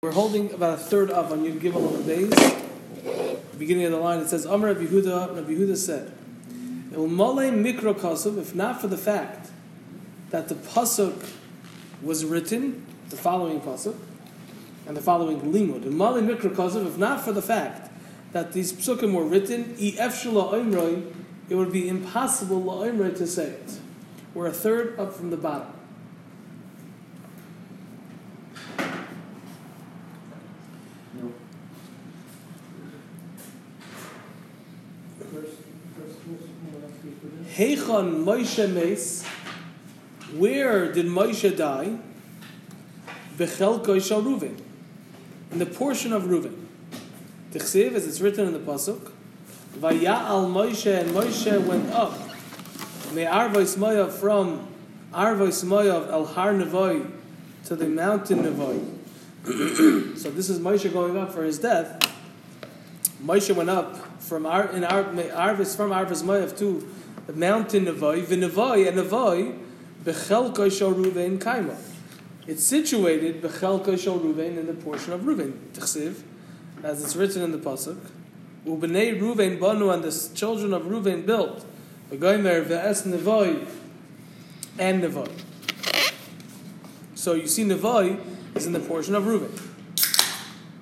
We're holding about a third up on Yud Gimel on the base. Beginning of the line, it says, Amr Rabbi Yehuda, Rabbi Yehuda said, mikro kasav, if not for the fact that the pasuk was written, the following pasuk, and the following limud. Ilmale mikro kasav, if not for the fact that these psukim were written, it would be impossible to say it. We're a third up from the bottom. Heichon Moshe Meis, where did Moshe die? Bechelko Shal Reuven, in the portion of Reuven. Tichsiv, as it's written in the pasuk, Vaya'al Moshe, and Moshe went up. Me Arvois Moyav from Arvois Moyav El Har Nevoy to the mountain Nevoy. so this is Moshe going up for his death. Moshe went up from Ar, in Ar, Arvis from Arvis Moyav to mountain Nevoy, V'Nevoy, and Nevoy, Bechelko Shal Ruvain Kaima. It's situated Bechelko Shal Ruvain in the portion of Ruvain, Tichsiv, as it's written in the pasuk. Ubnei Ruvain Banu, and the children of Ruvain built. V'Goymer Ve'es Nevoy and Nevoy. So you see, Nevoy is in the portion of Ruvain,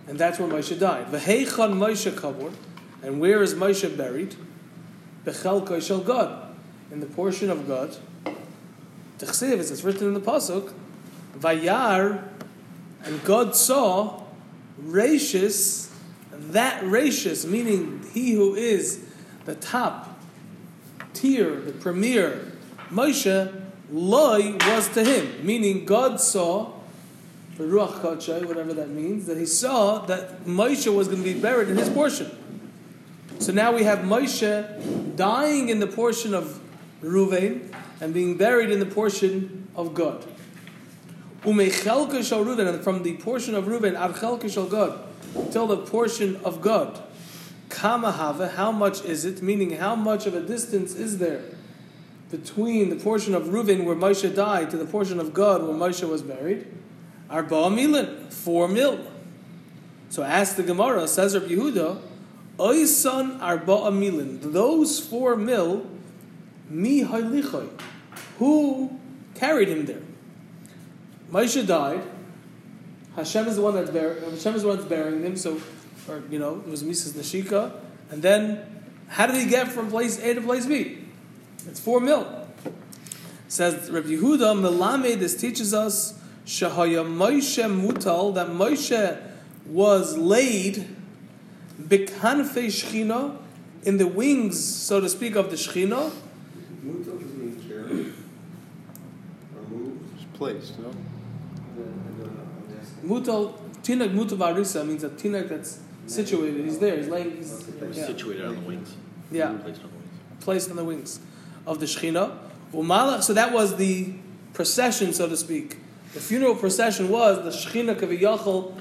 and that's where Moshe died. V'Heichan Moshe Kabur, and where is Moshe buried? Bechelko Shel Gad, in the portion of Gad. Tichsiv, it's written in the pasuk, Vayar, and Gad saw Rashis, that Rashis, meaning he who is the top tier, the premier, Moshe, Loi was to him, meaning Gad saw, the Ruach whatever that means, that he saw that Moshe was going to be buried in his portion. So now we have Moshe dying in the portion of Ruvain and being buried in the portion of Gad. Ruvain, and from the portion of Ruvain, Archelka shal Gad, till the portion of Gad. Kamahava, how much is it? Meaning, how much of a distance is there between the portion of Ruvain where Moshe died to the portion of Gad where Moshe was buried? Arba milin, four mil. So ask the Gemara, says Rabbi Yehuda, Oisan arba milin. Those four mil, mi halichoy. Who carried him there? Moshe died. Hashem is the one that's bearing. Hashem is the one that's burying him. So, or you know, it was Mises Nashika. And then, how did he get from place A to place B? It's four mil. Says Rabbi Yehuda, Melame, this teaches us Shahaya Moshe Mutal, that Moshe was laid Bikhanfe Shechina, in the wings, so to speak, of the Shechina. Mutal doesn't mean carried or moved. It's placed, no? Mutal, Tinak Mutal Varisa means a Tinak that's situated. He's there, he's laying, he's, yeah, situated on the wings. Yeah. Placed on the wings. placed on the wings of the Shechina. Umalach, so that was the procession, so to speak. The funeral procession was the Shechina Kaviyachal,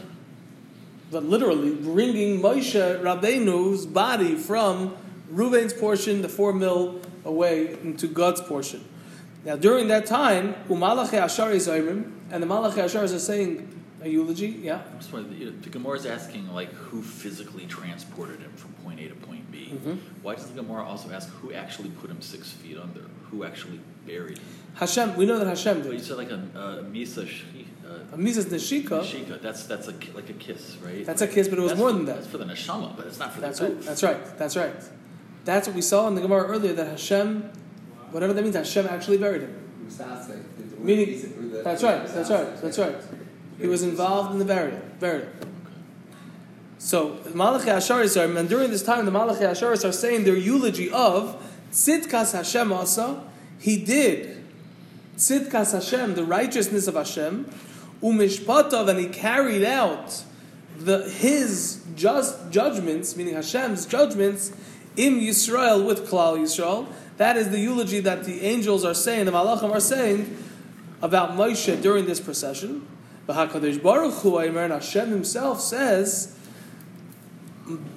but literally bringing Moshe Rabbeinu's body from Reuven's portion, the four mil away, into Gad's portion. Now, during that time, Umalache Ashari Zayrim, and the Malachi Asharis are saying a eulogy, yeah? I'm just wondering, the Gemara is asking like who physically transported him from point A to point B. Mm-hmm. Why does the Gemara also ask who actually put him six feet under? Who actually buried him? Hashem, we know that Hashem But you said like a, a misa A Mises Neshika, shika. That's that's a, like a kiss, right? That's a kiss, but it was more for- than that. That's for the neshama, but it's not for That's the right. goof. That's right. That's right. That's what we saw in the Gemara earlier that Hashem, whatever that means, Hashem actually buried him. Meaning, that's right. That's right. That's right. He was involved in the burial. Burial. So Malachi Asharis are, and during this time, the Malachi Asharis are saying their eulogy of Tzidkas Hashem also. He did Tzidkas Hashem, the righteousness of Hashem, Umishpatav, and he carried out the his just judgments, meaning Hashem's judgments, in Yisrael with Klal Yisrael. That is the eulogy that the angels are saying, the Malachim are saying about Moshe during this procession. But Hakadosh Baruch Hu, and Hashem Himself says,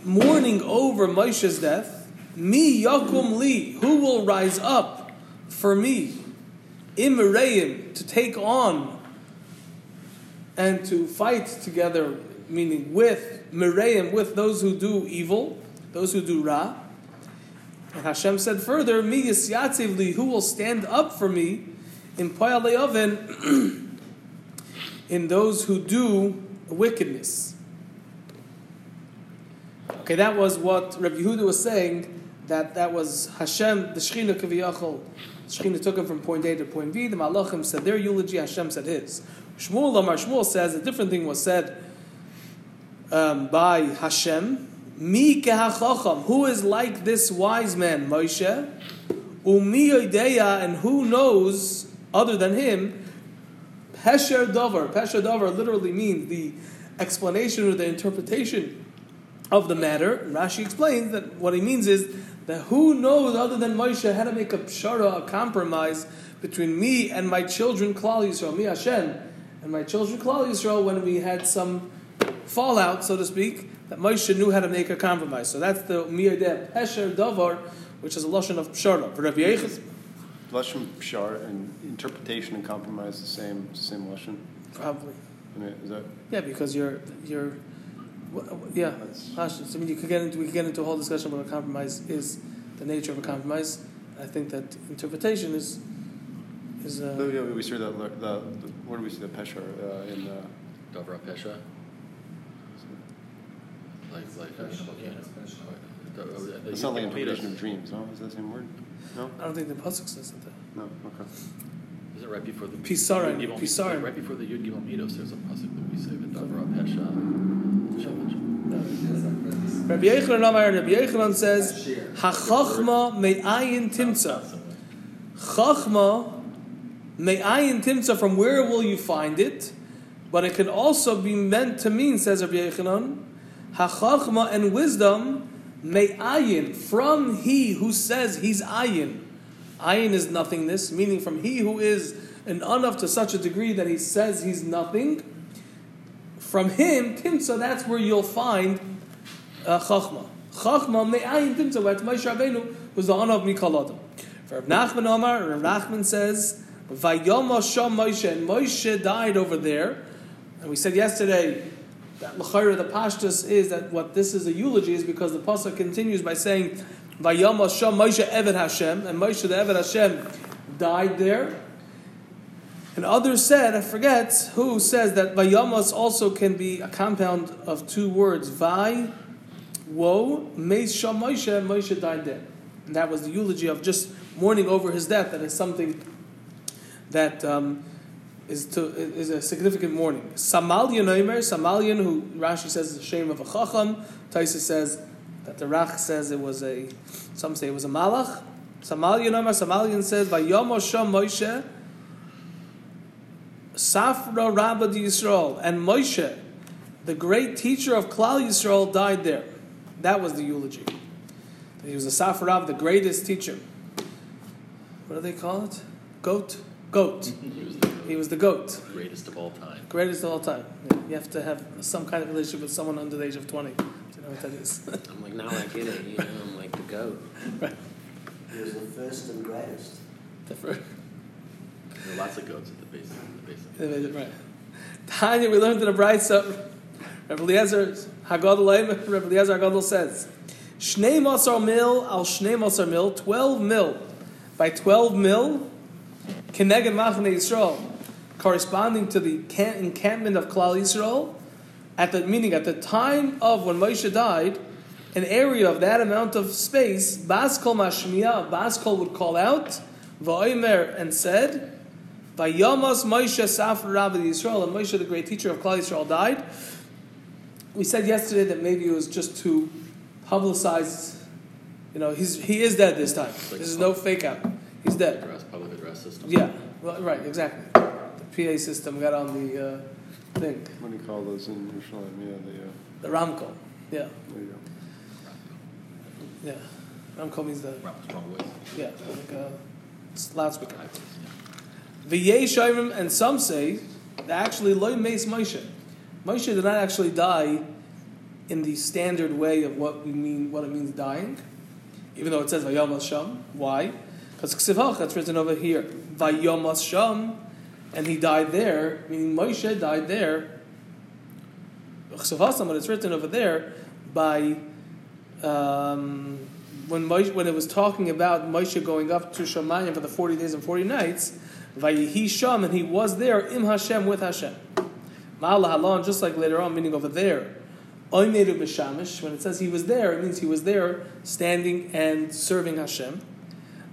mourning over Moshe's death, Mi Yakum Li, who will rise up for me, Imreim, to take on and to fight together meaning with Mireim, with those who do evil, those who do Ra. And Hashem said further, Mi Yisyatzivli, who will stand up for me in Payalei Oven, in those who do wickedness. Okay, that was what Rabbi Yehuda was saying, that that was Hashem, the Shechina Kaviyachol. Shechina took him from point A to point B. The Malachim said their eulogy, Hashem said his. Shmuel Lamar Shmuel says a different thing was said um, by Hashem. Mi who is like this wise man, Moshe? Umi and who knows other than him? Pesher dover. Pesher dover literally means the explanation or the interpretation of the matter. Rashi explains that what he means is that who knows other than Moshe how to make a pshara, a compromise between me and my children, Klal Yisrael, me Hashem, and my children, Klal Yisrael, when we had some fallout, so to speak, that Moshe knew how to make a compromise. So that's the miyadeh pesher davar, which is a lashon of pshara. For Rabbi Yechid, Lashon Pshar and interpretation and compromise the same same Lashon. probably. I mean, is that Yeah, because you're you're yeah. That's- I mean, you could get into we could get into a whole discussion about what a compromise is, the nature of a compromise. I think that interpretation is is uh, yeah, we see that the, where do we see the Peshar uh, in the Dovra Pesha. Like, like, you know, it's not like interpretation of dreams, no? Is that the same word? No? I don't think the pasuk says that. Though. No, okay. Is it right before the Pisaran, Yud Gimel- Pisaran. Right before the Yud Gimel Midos, there's a pasuk that we say that Dovra Pesha. Rabbi Yechanan Amar, Rabbi Yechanan says, "Hachachma me'ayin timtza." Chachma me'ayin timtza. From where will you find it? But it can also be meant to mean, says Rabbi Yechanan, Hachachma and wisdom me'ayin from he who says he's ayin. Ayin is nothingness, meaning from he who is an enough to such a degree that he says he's nothing. From him, timtza, that's where you'll find uh, Chachma. Chachma me'ayin timtza, where Moshe Rabbeinu was the Mikol Adam. For Rav Nachman Omar, Rav Nachman says, Vayom Sham Moshe, and Moshe died over there. And we said yesterday that the Pashtus is that what this is a eulogy is because the Pasuk continues by saying, Vayom Sham Moshe Eved Hashem, and Moshe the Eved Hashem died there. And others said, I forget who says that Vayamos also can be a compound of two words, Vai, Woe, Meis Sham Moshe, Moshe died there. And that was the eulogy of just mourning over his death, that is something that um, is, to, is a significant mourning. Samalian Omer, Samalian, who Rashi says is the shame of a Chacham, Taisa says that the Rach says it was a, some say it was a Malach. Samalian Omer, Samalian says, Vayamos Sham Moshe, Safra Rabbah Yisrael, and Moshe, the great teacher of Klal Yisrael, died there. That was the eulogy. He was a Safra the greatest teacher. What do they call it? Goat? Goat. He was the He was the goat. greatest of all time. Greatest of all time. You have to have some kind of relationship with someone under the age of 20 to know what that is. I'm like, now I get it. You know, I'm like the goat. He was the first and greatest. Different. There are lots of goats at the base. At the base. Right. Tanya, we learned in the Brisa, Rabbi Eliezer, Hagadol, Rabbi Eliezer Hagadol says, Shnei Masar mil al Shnei Masar mil, 12 mil by 12 mil, Keneged Machne Yisrael, corresponding to the encampment of Klal Yisrael, at the meaning at the time of when Moshe died, an area of that amount of space, Baskol Mashmiya, Baskol would call out, Va'omer, and said, Vayamas Moshe Safra Rabbi Yisrael, and Moshe, the great teacher of Klal Yisrael, died. We said yesterday that maybe it was just to publicize, you know, he's, he is dead this time. This is no fake out. He's dead. Address, public address system. Yeah, well, right, exactly. The PA system got on the uh, thing, What do you call those in Yerushalayim? Yeah, the, uh, the Ramko. Yeah, there you go. yeah. Ramco means the, Wrong, wrong voice. yeah, like uh, it's loudspeaker. V'yei Shairim, and some say that actually loy meis Moshe. Moshe did not actually die in the standard way of what we mean, what it means dying, even though it says Vayomas Sham. Why? Because Ksivach, that's written over here. Vayomas Sham, and he died there, meaning Moshe died there. Hasam, but it's written over there by um, when Moshe, when it was talking about Moshe going up to Shemayim for the forty days and forty nights. Vayihi Sham, and he was there im Hashem with Hashem. Ma'ala halon, just like later on, meaning over there. Oymeru b'shamish, when it says he was there, it means he was there standing and serving Hashem.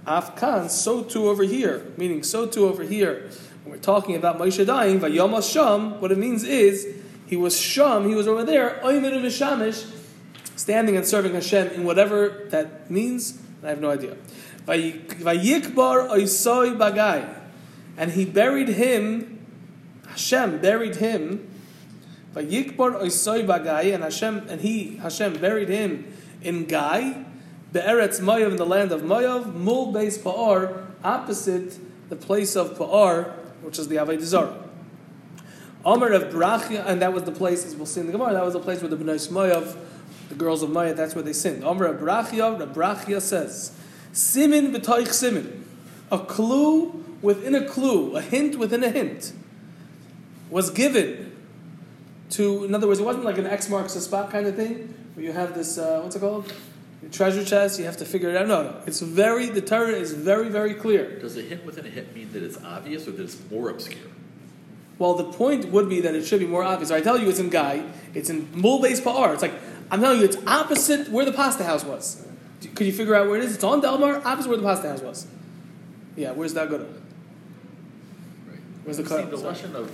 Afkan, so too over here, meaning so too over here. When we're talking about Moshe dying, Vayom Sham, what it means is he was Sham, he was over there, Oymeru b'shamish, standing and serving Hashem in whatever that means. I have no idea. Vayikbar oisoi bagai, and he buried him. Hashem buried him. Vayikbar oisoi bagai, and Hashem and he Hashem buried him in Gai, be'eretz Moav in the land of Moav, mul beis Pa'ar, opposite the place of Pa'ar, which is the Avodah Zarah. Omer of Brachia, and that was the place, as we'll see in the Gemara, that was the place where the Bnei Moav, the girls of Maya, that's where they sinned. Omer of Brachia, Brachia says, Simin b'toich simin, a clue within a clue, a hint within a hint, was given to, in other words, it wasn't like an X marks a spot kind of thing, where you have this, uh, what's it called? Your treasure chest, you have to figure it out. No, no. It's very, the Torah is very, very clear. Does a hint within a hint mean that it's obvious or that it's more obscure? Well, the point would be that it should be more obvious. I tell you it's in Guy, it's in Mul Beis Pa'ar. It's like, I'm telling you, it's opposite where the pasta house was. Could you figure out where it is? It's on Delmar, opposite where the pasta house was. Yeah, where's that good? Right. Where's the See, cut? the lesson of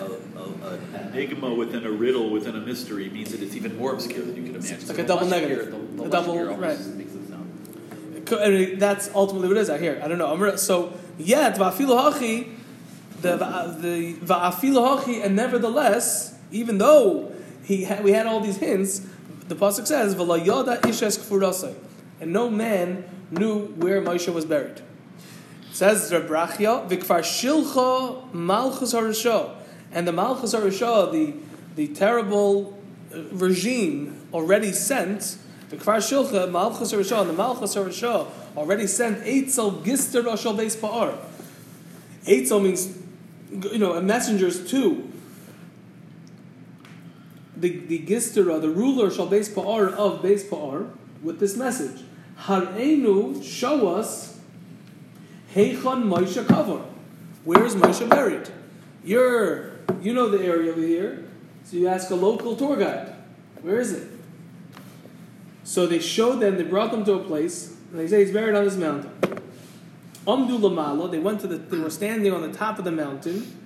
a, a, an enigma within a riddle within a mystery means that it's even more obscure than you can imagine. It's like So a double negative. Here, the, the A double- right. makes it sound. I mean, That's ultimately what it is out here. I don't know. So, yet, va'afilu hachi, the va- the va'afilu hachi, and nevertheless, even though he had, we had all these hints, the pasuk says, "V'lo yoda ishes kfurasei," and no man knew where Moshe was buried. It says Rebrachia, "V'kfar shilcha malchus harishah," and the malchus harishah, the the terrible uh, regime already sent. The Kfar Shilcha, Malchus Harishah, and the Malchus Harishah already sent Eitzel Gister Roshal Beis Pa'ar. Eitzel means, you know, messengers to the, the Gistera, the ruler shall Beis Pa'ar of Beis Pa'ar, with this message. Har'enu, show us, Heichon Moshe Kavor. Where is Moshe buried? You're, you know the area over here, so you ask a local tour guide. Where is it? So they showed them, they brought them to a place, and they say he's buried on this mountain. Amdu lamala, they went to the, they were standing on the top of the mountain.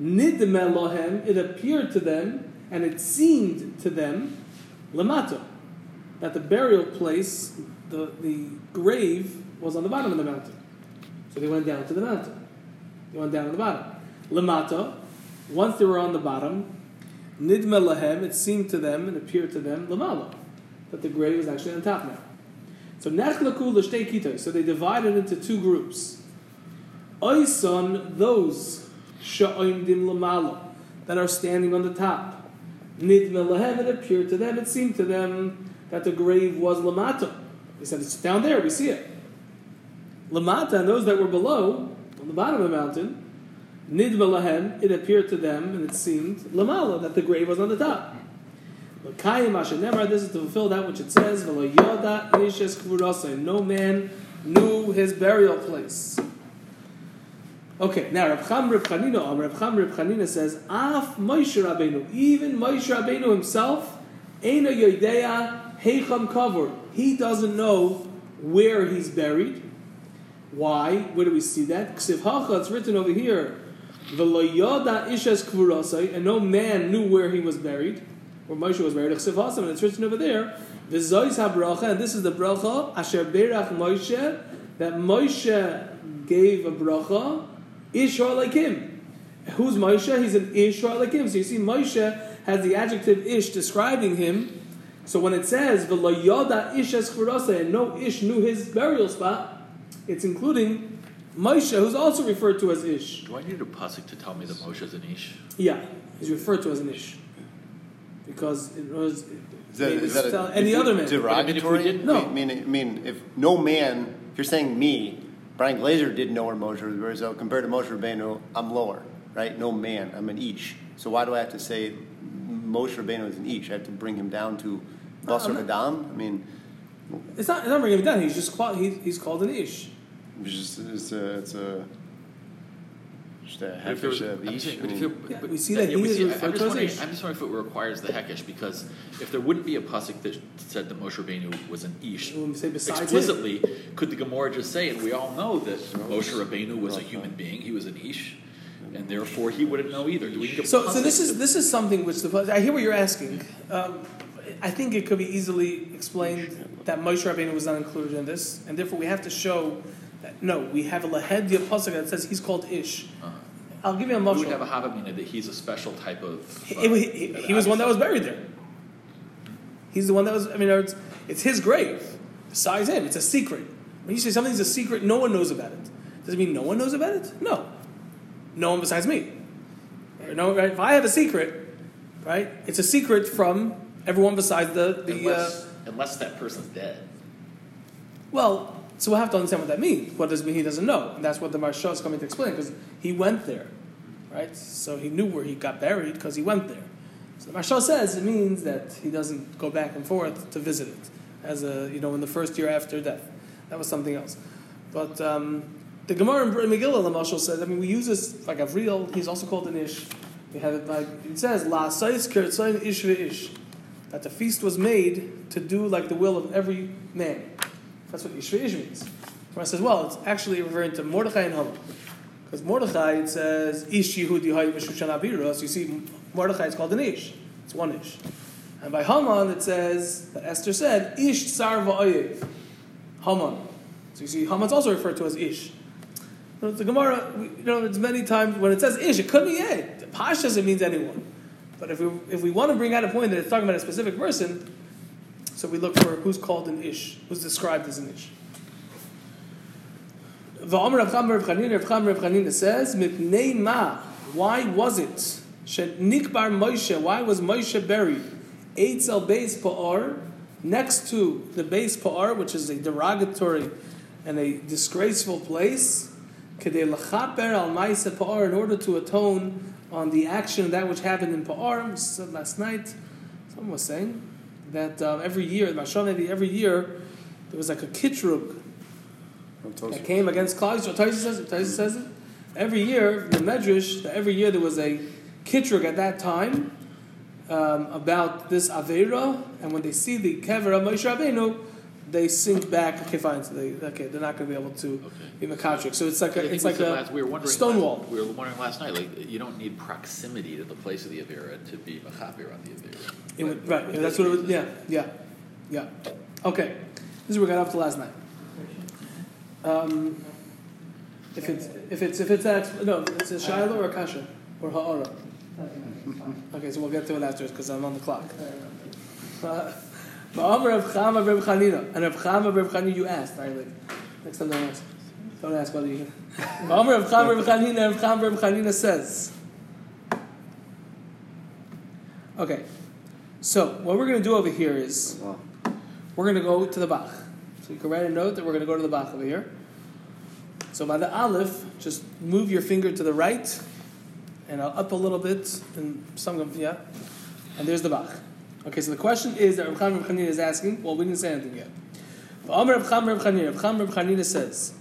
Nidme lohem, it appeared to them, and it seemed to them, lamato, that the burial place, the, the grave, was on the bottom of the mountain. So they went down to the mountain. They went down to the bottom. Lamata, once they were on the bottom, nidme lahem, it seemed to them and appeared to them, lamala, that the grave was actually on top now. So nechlaku l'shtei. So they divided into two groups. Oison, those sha'oimdim lamala, that are standing on the top. Nidme lahem, it appeared to them, it seemed to them that the grave was lamata. They said it's down there, we see it. Lamata, and those that were below, on the bottom of the mountain, Nidma lahem, it appeared to them, and it seemed, lamala, that the grave was on the top. Nemar, this is to fulfill that which it says, no man knew his burial place. Okay, now Reb Cham Reb um, Reb Chanina says, Af Moshe Rabbeinu, even Moshe Rabbeinu himself, Eina Yodeya Heicham Kavur, he doesn't know where he's buried. Why? Where do we see that? Ksiv it's written over here, Ishes and no man knew where he was buried, where Moshe was buried. And it's written over there, and this is the bracha, Asher berach Moshe, that Moshe gave a bracha, Ishar like him. Who's Moshe? He's an Ishar like him. So you see, Moshe has the adjective Ish describing him. So when it says, V'lo yoda ish es kvurasai, and no Ish knew his burial spot, it's including Moshe, who's also referred to as Ish. Do I need a pasuk to tell me that Moshe is an ish? Yeah, he's referred to as an Ish. Because it was Is that, made is us that tell a, any other man. derogatory? didn't- No. I mean, I mean, if no man, if you're saying me, Brian Glazer didn't know where Moshe was buried, so compared to Moshe Rabbeinu, I'm lower, right? No man, I'm an each. So why do I have to say Moshe Rabbeinu is an ish. I have to bring him down to Basar I'm Adam. I mean, It's not. It's not bringing him down. He's just called. He, he's called an ish. It's just it's a it's a just a But if there was- hekesh of I'm ish. saying, but if you- Yeah, but- we see that yeah, he we is see- I'm just wondering- I'm just wondering if it requires the hekesh because if there wouldn't be a pasuk that said that Moshe Rabbeinu was an ish When we say besides him. explicitly, could the Gemara just say, and we all know that Moshe Rabbeinu was a human being, he was an ish, and therefore he wouldn't know either. Do we need a So, so this is this is something which the I hear what you're asking. Um, I think it could be easily explained that Moshe Rabbeinu was not included in this, and therefore we have to show that no, we have a lahedia pasuk that says he's called Ish. Uh-huh. I'll give you a we mushroom. would have a havamina that he's a special type of. He, uh, he- he- he was one that was buried there. He's the one that was. I mean, it's, it's his grave. Besides him, it's a secret. When you say something's a secret, no one knows about it. Does it mean no one knows about it? No. No one besides me. No, right? If I have a secret, right? It's a secret from everyone besides the the. Uh, unless, unless that person's dead. well, so we'll have to understand what that means. What does mean he doesn't know? And that's what the Marsha is coming to explain because he went there, right? So he knew where he got buried because he went there. So the Marsha says it means that he doesn't go back and forth to visit it as a you know in the first year after death. That was something else. But um, the Gemara in Megillah, the Marshal says, I mean, we use this like Avril. He's also called an ish. We have it like it says La Sais Ish that the feast was made to do like the will of every man. That's what Ish Ish means. Gemara says, well, it's actually referring to Mordechai and Haman. Because Mordechai, it says, Ish Yehudi Hay Meshushan Abira. So you see, Mordechai is called an Ish. It's one Ish. And by Haman, it says, that Esther said, Ish Tsar Va'ayev. Haman. So you see, Haman's also referred to as Ish. So the Gemara, you know, it's many times when it says Ish, it could be it. doesn't mean anyone. But if we, if we want to bring out a point that it's talking about a specific person, so we look for who's called an Ish, who's described as an Ish. Va'amar Rav Cham Rav Chanina, Rav Cham Rav Chanina says, Mipnei ma, why was it? Shed Nikbar Moshe, why was Moshe buried? Eitzel Beis Pa'ar, next to the Beis Pa'ar, which is a derogatory and a disgraceful place, Kedei Lachaper Al Maise Pa'ar, in order to atone on the action of that which happened in Pa'ar, last night, someone was saying, that uh, every year, Mashon every year, there was like a kitrug that came against Klal Yisrael. Taisa says it. Taisa says it. Every year, the Medrash, every year there was a kitrug at that time um, about this Aveira, and when they see the kever of Moshe Rabbeinu, they sink back. Okay, fine. So they, okay, they're not going to be able to be mekatric. So it's like a, it's we like a last- we were wondering stone last- We were wondering last night, like you don't need proximity to the place of the avera to be mechaber on the avera. It would, right. yeah, That's what it would. Yeah. Yeah. Yeah. Okay. This is what we got up to last night. Um, if it's if it's if it's that no, it's a shiloh or a kasha or ha'ara. Okay, so we'll get to it afterwards because I'm on the clock. Uh, Ma'amar Rav Chama Rav Chanina and Rav Chama Rav Chanina. You asked. All right, like, next time don't ask. Don't ask whether you. Ma'amar Rav Chama Rav Chanina Rav Chama Rav Chanina says. Okay, so what we're going to do over here is we're going to go to the Bach. So you can write a note that we're going to go to the Bach over here. So by the Aleph, just move your finger to the right and up a little bit and some yeah. And there's the Bach. Okay, so the question is that Rav Chaim Rav Chanina is asking. Well, we didn't say anything yet. But Amar Rav Chaim Rav Chanina, Rav Chaim Rav Chanina says,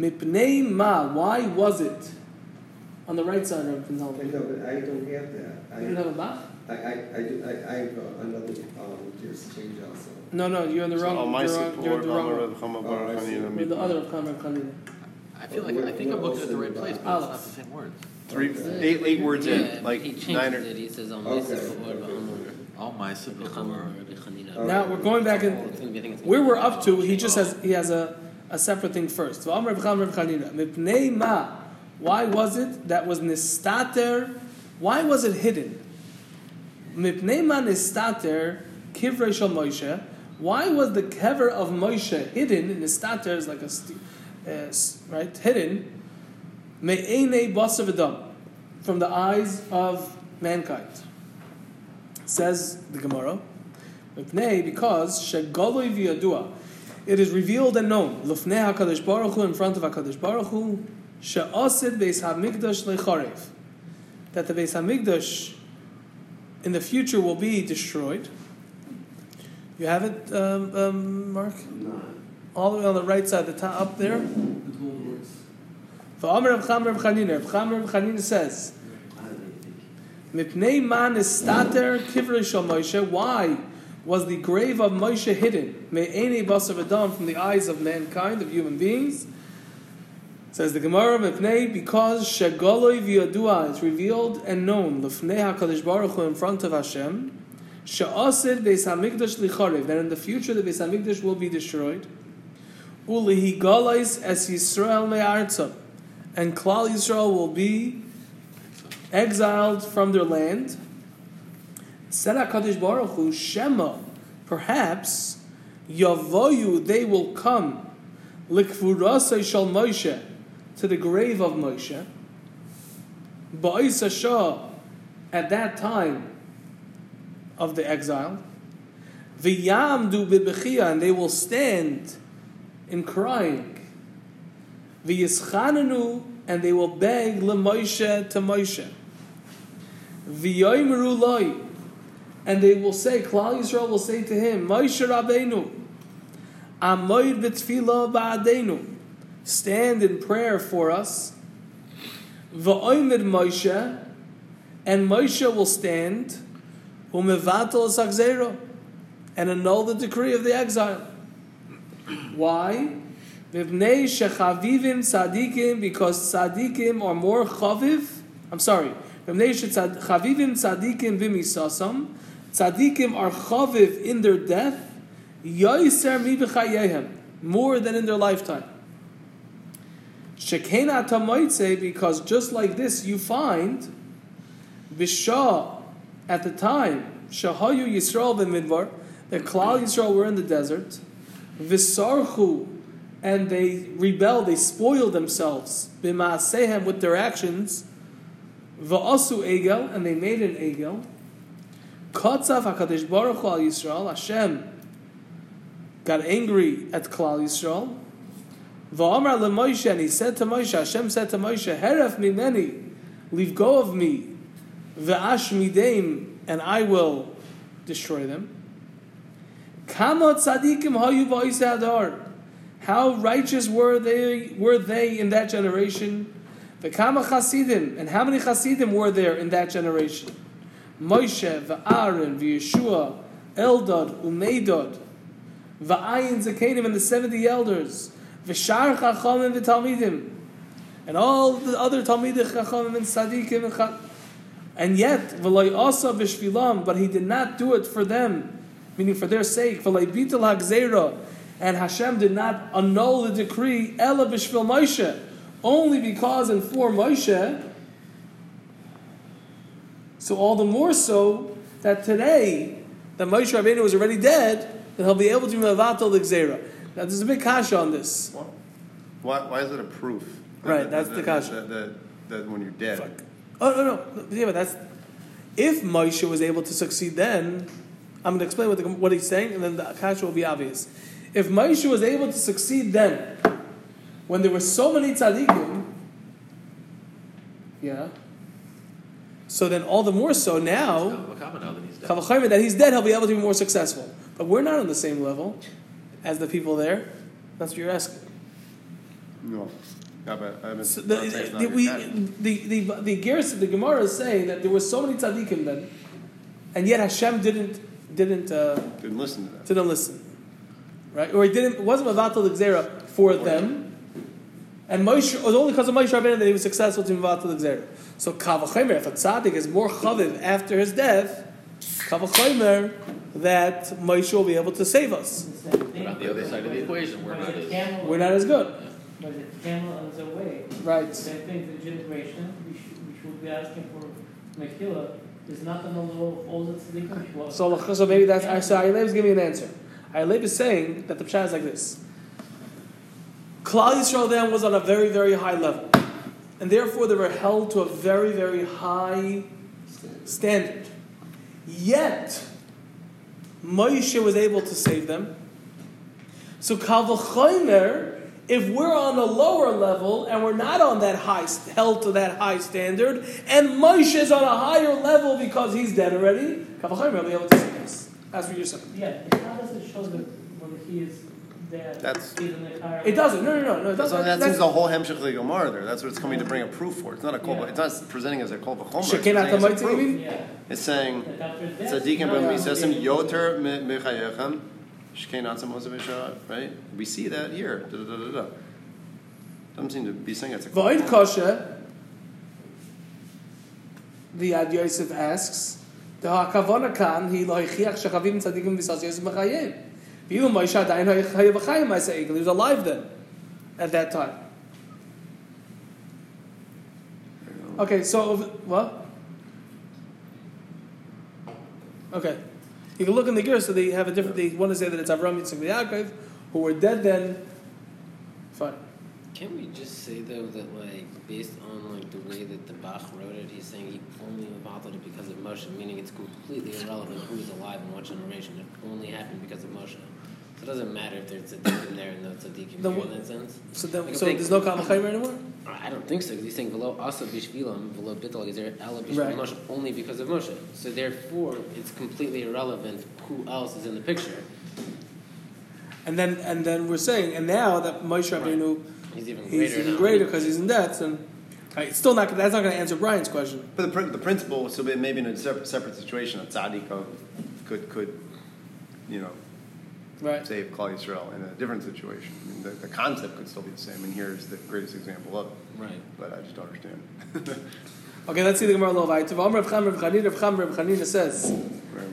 "Mipnei ma? Why was it on the right side of the I know, Pinhal? but I don't have that. I, You don't have a Bach? I, I, I, do- I, I have another, um, just change also. No, no, you're in the wrong. All my you're, wrong, support, you're in the wrong. Amar one. Rav Chama Oh, I You're the other Rav Chaim Rav Chanina. I feel like I think I'm looking at the right place, but it's not the same words. Three, eight, eight words Yeah, in, like he nine or. it. He says, "On Okay. My support, All my. Now we're going back in. Where we're up to, he just has he has a, a separate thing first. So Amar Rav Chaim Rav Chanina, Mipnei ma? Why was it that was nistater? Why was it hidden? Mipnei nistater kivrei shel Moshe. Why was the kever of Moshe hidden? Nistater is like a uh, right hidden. Me'enei basar from the eyes of mankind. Says the Gemara. Because shegoloi v'yadua, it is revealed and known. Lufnei Hakadosh Baruch Hu in front of Hakadosh Baruch Hu, she'asid beis hamikdash lecharev, that the beis hamikdash in the future will be destroyed. You have it, um, um, Mark? No. All the way on the right side, the top up there. V'omer Rav Cham Rav Chanina. Rav Cham Rav Chanina says, I don't really think. Man. Why was the grave of Moshe hidden? Me'enei basar v'dam from the eyes of mankind, of human beings. Says the Gemara, Mipnei, because shegoloi v'yadua is revealed and known, l'fnei HaKadosh Baruch Hu in front of Hashem, she'asid beis HaMikdash licharev, that in the future the beis HaMikdash will be destroyed. Ulihi galais es Yisrael me'artzah, and Klal Yisrael will be exiled from their land. Said Baruch Hu, Shema, perhaps, Yavoyu, they will come, Likvurasai Shal Moshe, to the grave of Moshe. Ba'is Shah, at that time of the exile. V'yamdu bibechia, and they will stand in crying. V'yischananu, and they will beg leMoshe to Moshe. And they will say, Klal Yisrael will say to him, Moshe Rabbeinu, Amoid b'tfila stand in prayer for us. V'oimed Moshe, and Moshe will stand, umevatel sagzero, and annul the decree of the exile. Why? Because tzadikim are more chaviv. I'm sorry. V'bnei shechavivim tzadikim b'misasam. Tzadikim are chaviv in their death. Yoiser mi. More than in their lifetime. Shekena tamoitze, because just like this you find, Bishah, at the time, Shahayu Yisrael b'midbar, the Klal Yisrael were in the desert, Visarchu, and they rebelled, they spoiled themselves, b'maasehem, with their actions, Va'asu egel, and they made an egel, Kotzav HaKadosh Baruch Hu al Yisrael, Hashem got angry at Klal Yisrael, Va'amar leMoshe, and he said to Moshe, Hashem said to Moshe, Heref mimeni, leave go of me, ve'ash mideim, and I will destroy them. Kama tzadikim hayu hadar. How righteous were they were they in that generation? V'kama chasidim, and how many chasidim were there in that generation? Moshe, v'Aaron, v'Yeshua, Eldad, Umeidod, v'Ayin Zakenim, and the seventy elders, v'Shar Chachamim v'Talmidim, and all the other Talmidim Chachamim and Sadikim and Chachamim. And yet, v'loy asa v'shvilam, but he did not do it for them, meaning for their sake. V'loy bitul ha'gzeira, and Hashem did not annul the decree, ela v'shvil Moshe, only because and for Moshe. So all the more so that today, that Moshe Rabbeinu was already dead, that he'll be able to mevatel the. Now there's a big kasha on this. Why, why is it a proof? Right, That- that's that- the kasha. That, that, that when you're dead. Fuck. Oh no no yeah, but that's if Moshe was able to succeed then. I'm going to explain what, the, what he's saying, and then the kasha will be obvious. If Moshe was able to succeed then, when there were so many tzaddikim, yeah. So then, all the more so now, Kavachama that he's dead. That he's dead, he'll be able to be more successful. But we're not on the same level as the people there. That's what you're asking. No. No, but I haven't. So not saying it's the, not the, your we, the, the, the, the Gemara is saying that there were so many tzaddikim then, and yet Hashem didn't didn't uh, Didn't listen to that. didn't listen, right? Or he didn't it wasn't mavatal the gzera for them, and Moshe it was only because of Moshe Rabbeinu that he was successful to mavatal the gzera. So kavachomer, if a tzaddik is more chaviv after his death, kavachomer that Moshe will be able to save us. But on the other side of the equation, we're not as. We're not as good, But the camel is away. right? Same thing for generation, we should, we should be asking for Mechila, is not the law of all the tzaddikim. So, so maybe that's so. Ayalev is giving an answer. Ayalev is saying that the pshat is like this. Klal Yisrael then was on a very, very high level, and therefore they were held to a very, very high standard. Yet, Moshe was able to save them. So Kal v'chomer, if we're on a lower level and we're not on that high, held to that high standard, and Moshe is on a higher level because he's dead already, Kavachayim will be able to see this. That's what you're saying. Yeah, how does it show that whether he is dead? That's- even the higher It doesn't. No, no, no, no. It That's, doesn't. that That's- seems the whole Hemshech Gemara there. That's what it's coming to bring a proof for. It's not a kol. Yeah. It's not presenting as a kol v'chomer. It's Shekinah presenting as a Tamaitzi, you proof. mean? Yeah. It's saying Like after his death, tzaddikim now ben you're misesim yoter mechayechem shkein atzam ozav right? We see that here. Da, da, da, da, da. Doesn't seem to be saying it's a kol. Void kosher. The Ad Yosef asks, the hakavana kan he lo hichiach shechavim tzadikim v'sas Yosef mechayev. He was alive then, at that time. Okay, so what? Okay, you can look in the gear. So they have a different. They want to say that it's Avram Yitzchak Yaakov who were dead then. Fine. Can we just say though that like based on like the way that the Bach wrote it, he's saying he only involved it because of Moshe, meaning it's completely irrelevant who's alive in what generation. It only happened because of Moshe. So it doesn't matter if there's a tzaddikim there and no tzaddikim The here in that sense. So then, Like, so think- there's no Kavachayim anymore. Uh, I don't think so because he's saying below asa bishvilam velo bittel gezer ela bishvil Right. Moshe only because of Moshe. So therefore, it's completely irrelevant who else is in the picture. And then, and then we're saying, and now that Moshe Rabbeinu, He's even he's greater even greater because he's in debt, and right, uh, it's still not. That's not going to answer Brian's question. But the, the principle would still be maybe in a separate, separate situation. A tzaddik could could you know Right. save Klal Yisrael in a different situation. I mean, the, the concept could still be the same, and here's the greatest example of it. Right. But I just don't understand. Okay, let's see the Gemara a little bit. Rav Cham Rav Chanina, Rav Cham Rav Chanina says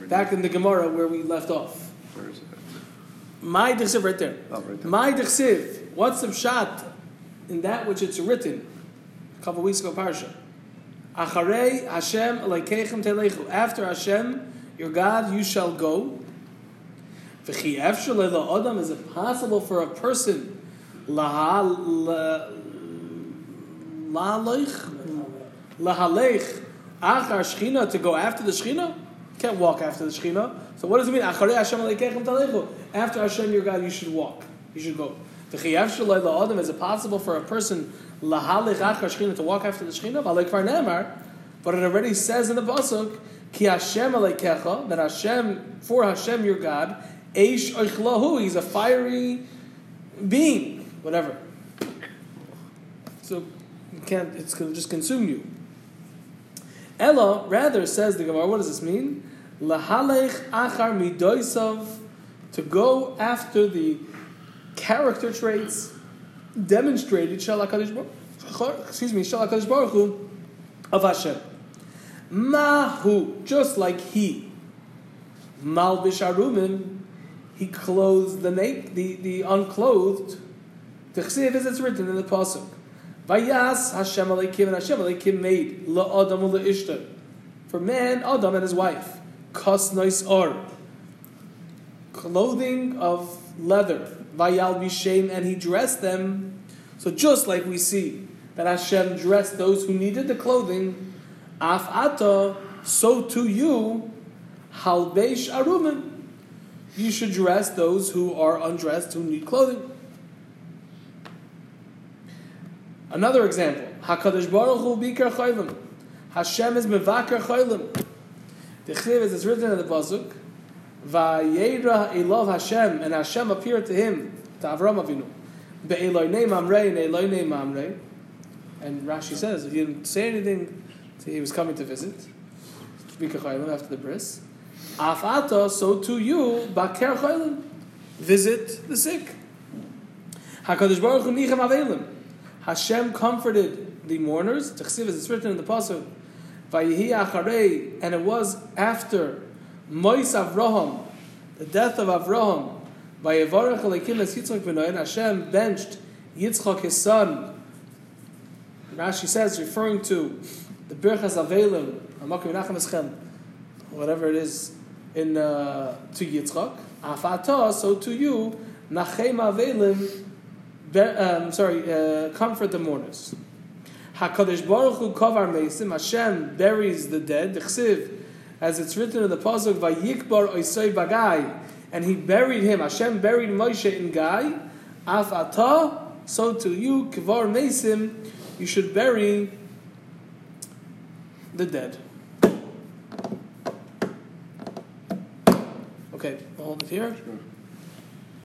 back in the Gemara where we left off. where is it? My dichsiv right there. Oh, right there. My dichsiv. What's the shot in that which it's written? A couple weeks ago, parsha. Acharei Hashem. After Hashem, your God, you shall go. Adam. Is it possible for a person laha la- lahalech achar shchina to go after the shchina? Can't walk after the shchina. So what does it mean? After Hashem, your God, you should walk. You should go. Is it possible for a person lahalech achar shchina to walk after the nemar. But it already says in the pasuk, "Ki Hashem that Hashem for Hashem your God, eish oichlahu. He's a fiery being, whatever. So you can't. It's going to just consume you. Ella rather says the Gemara. What does this mean? Lahalech achar midoisav, to go after the character traits demonstrated. Excuse me, Shal Hakadosh Baruch Hu of Hashem. Mahu, just like he, Malbish Arumim, he clothes the naked, the, the unclothed. Tichsiv as it's written in the pasuk. Vayas Hashem Alekim and Hashem Alekim made la'adam u'la'ishta. For man, Adam and his wife. Kas nois or. Clothing of leather. Vayal bishem and he dressed them. So just like we see that Hashem dressed those who needed the clothing, Af ata, so to you, halbesh arumim. You should dress those who are undressed, who need clothing. Another example, Hakadosh Baruch Hu bikar chaylim. Hashem is mevakar chaylim. The chsiv is written in the pasuk, Vayera elov Hashem, and Hashem appeared to him, to Avram Avinu, be'eloinei mamrei and eloinei mamrei. And Rashi says if he didn't say anything. He was coming to visit. Bikar chaylim after the bris. Afata, so to you, baker chaylim. Visit the sick. Hakadosh Baruch Hu nichem avelim. Hashem comforted the mourners. Tachsiv is written in the pasuk. Vayihi acharei, and it was after Mois Avraham, the death of Avraham. Vayevarach Alekim es Yitzchak v'noen. Hashem benched Yitzchak his son. Rashi says, referring to the Birchas Avelim, Hamakim Menachem Eschem, whatever it is, in uh, to Yitzchak. Afata, so to you, Nachem Avelim. Um, sorry, uh, comfort the mourners. Hakadosh Baruch Hu kavar meisim. Hashem buries the dead. Chsiv, as it's written in the pasuk, Vayikbar oisoi bagai, and he buried him. Hashem buried Moshe in Gai. Af ata, so to you, Kivar Mesim, you should bury the dead. Okay, I'll hold it here.